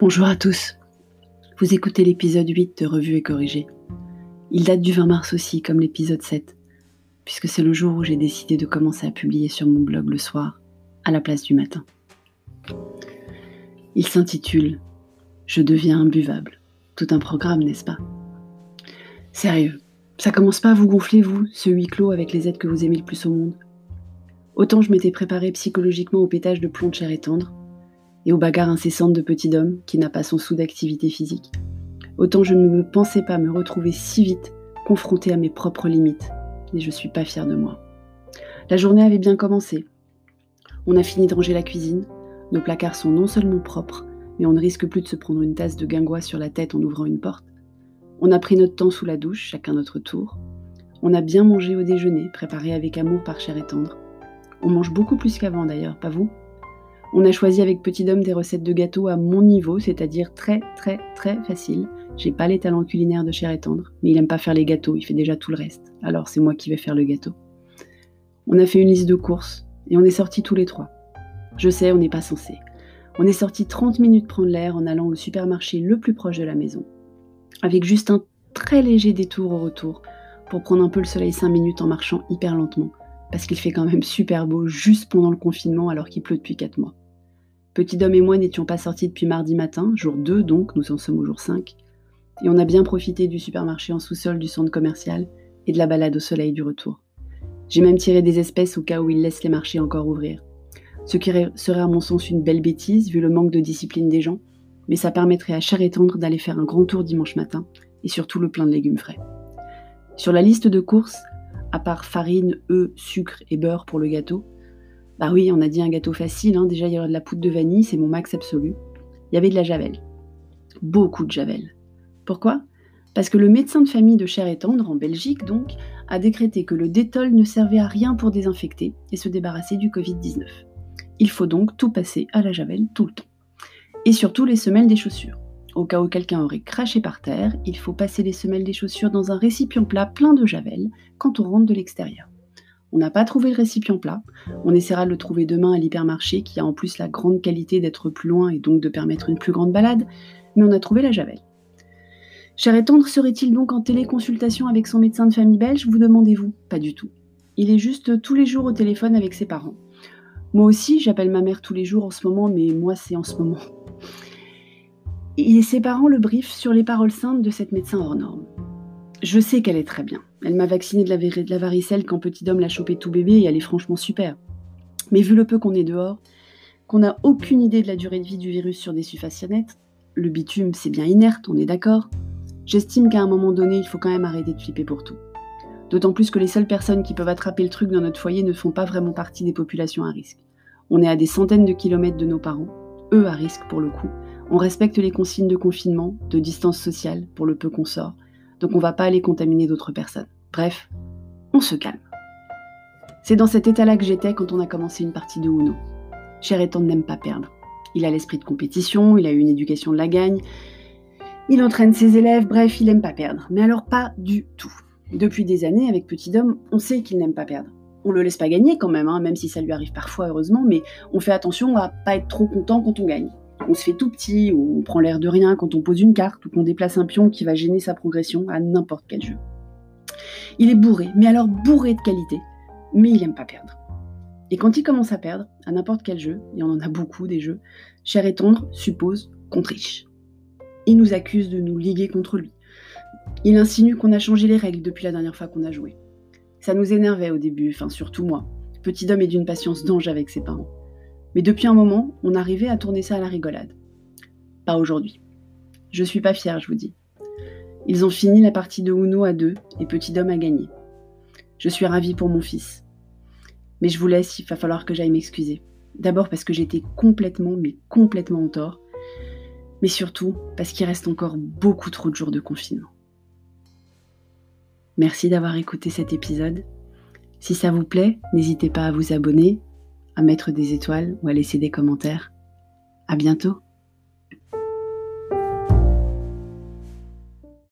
Bonjour à tous. Vous écoutez l'épisode 8 de Revue et Corrigé. Il date du 20 mars aussi, comme l'épisode 7, puisque c'est le jour où j'ai décidé de commencer à publier sur mon blog le soir, à la place du matin. Il s'intitule Je deviens imbuvable. Tout un programme, n'est-ce pas? Sérieux, ça commence pas à vous gonfler, vous, ce huis clos avec les êtres que vous aimez le plus au monde? Autant je m'étais préparé psychologiquement au pétage de plomb de chair et tendre, et aux bagarres incessantes de petit homme qui n'a pas son sou d'activité physique. Autant je ne me pensais pas me retrouver si vite confrontée à mes propres limites, et je suis pas fière de moi. La journée avait bien commencé. On a fini de ranger la cuisine, nos placards sont non seulement propres, mais on ne risque plus de se prendre une tasse de guingois sur la tête en ouvrant une porte. On a pris notre temps sous la douche, chacun notre tour. On a bien mangé au déjeuner, préparé avec amour par chair et tendre. On mange beaucoup plus qu'avant d'ailleurs, pas vous? On a choisi avec Petit Dom des recettes de gâteaux à mon niveau, c'est-à-dire très très très facile. J'ai pas les talents culinaires de Cher et Tendre, mais il aime pas faire les gâteaux, il fait déjà tout le reste. Alors c'est moi qui vais faire le gâteau. On a fait une liste de courses et on est sortis tous les trois. Je sais, on n'est pas censé. On est sortis 30 minutes prendre l'air en allant au supermarché le plus proche de la maison, avec juste un très léger détour au retour pour prendre un peu le soleil 5 minutes en marchant hyper lentement, parce qu'il fait quand même super beau juste pendant le confinement alors qu'il pleut depuis 4 mois. Petit Dom et moi n'étions pas sortis depuis mardi matin, jour 2 donc, nous en sommes au jour 5, et on a bien profité du supermarché en sous-sol du centre commercial et de la balade au soleil du retour. J'ai même tiré des espèces au cas où ils laissent les marchés encore ouvrir. Ce qui serait à mon sens une belle bêtise vu le manque de discipline des gens, mais ça permettrait à Cher et Tendre d'aller faire un grand tour dimanche matin et surtout le plein de légumes frais. Sur la liste de courses, à part farine, œufs, sucre et beurre pour le gâteau, bah oui, on a dit un gâteau facile, hein. déjà il y aurait de la poudre de vanille, c'est mon max absolu. Il y avait de la javel. Beaucoup de javel. Pourquoi? Parce que le médecin de famille de Cher et Tendre, en Belgique donc, a décrété que le détol ne servait à rien pour désinfecter et se débarrasser du Covid-19. Il faut donc tout passer à la javel tout le temps. Et surtout les semelles des chaussures. Au cas où quelqu'un aurait craché par terre, il faut passer les semelles des chaussures dans un récipient plat plein de javel quand on rentre de l'extérieur. On n'a pas trouvé le récipient plat. On essaiera de le trouver demain à l'hypermarché qui a en plus la grande qualité d'être plus loin et donc de permettre une plus grande balade, mais on a trouvé la javel. Cher et tendre serait-il donc en téléconsultation avec son médecin de famille belge, vous demandez-vous? Pas du tout. Il est juste tous les jours au téléphone avec ses parents. Moi aussi, j'appelle ma mère tous les jours en ce moment, mais moi c'est en ce moment. Et ses parents le briefent sur les paroles saintes de cette médecin hors norme. Je sais qu'elle est très bien. Elle m'a vacciné de la, varicelle quand petit homme l'a chopé tout bébé et elle est franchement super. Mais vu le peu qu'on est dehors, qu'on n'a aucune idée de la durée de vie du virus sur des suffacianettes, le bitume c'est bien inerte, on est d'accord, j'estime qu'à un moment donné il faut quand même arrêter de flipper pour tout. D'autant plus que les seules personnes qui peuvent attraper le truc dans notre foyer ne font pas vraiment partie des populations à risque. On est à des centaines de kilomètres de nos parents, eux à risque pour le coup, on respecte les consignes de confinement, de distance sociale, pour le peu qu'on sort, donc on va pas aller contaminer d'autres personnes. Bref, on se calme. C'est dans cet état-là que j'étais quand on a commencé une partie de Uno. Cher étant n'aime pas perdre. Il a l'esprit de compétition, il a une éducation de la gagne, il entraîne ses élèves, bref, il n'aime pas perdre. Mais alors pas du tout. Depuis des années, avec Petit Dom, on sait qu'il n'aime pas perdre. On le laisse pas gagner quand même, hein, même si ça lui arrive parfois, heureusement, mais on fait attention à pas être trop content quand on gagne on se fait tout petit, on prend l'air de rien quand on pose une carte, ou qu'on déplace un pion qui va gêner sa progression à n'importe quel jeu. Il est bourré, mais alors bourré de qualité, mais il aime pas perdre. Et quand il commence à perdre, à n'importe quel jeu, et on en a beaucoup des jeux, Cher et Tendre suppose qu'on triche. Il nous accuse de nous liguer contre lui. Il insinue qu'on a changé les règles depuis la dernière fois qu'on a joué. Ça nous énervait au début, enfin surtout moi. Petit homme est d'une patience d'ange avec ses parents. Mais depuis un moment, on arrivait à tourner ça à la rigolade. Pas aujourd'hui. Je suis pas fière, je vous dis. Ils ont fini la partie de Uno à deux et Petit Dom a gagné. Je suis ravie pour mon fils. Mais je vous laisse, il va falloir que j'aille m'excuser. D'abord parce que j'étais complètement, mais complètement en tort. Mais surtout parce qu'il reste encore beaucoup trop de jours de confinement. Merci d'avoir écouté cet épisode. Si ça vous plaît, n'hésitez pas à vous abonner, à mettre des étoiles ou à laisser des commentaires. À bientôt!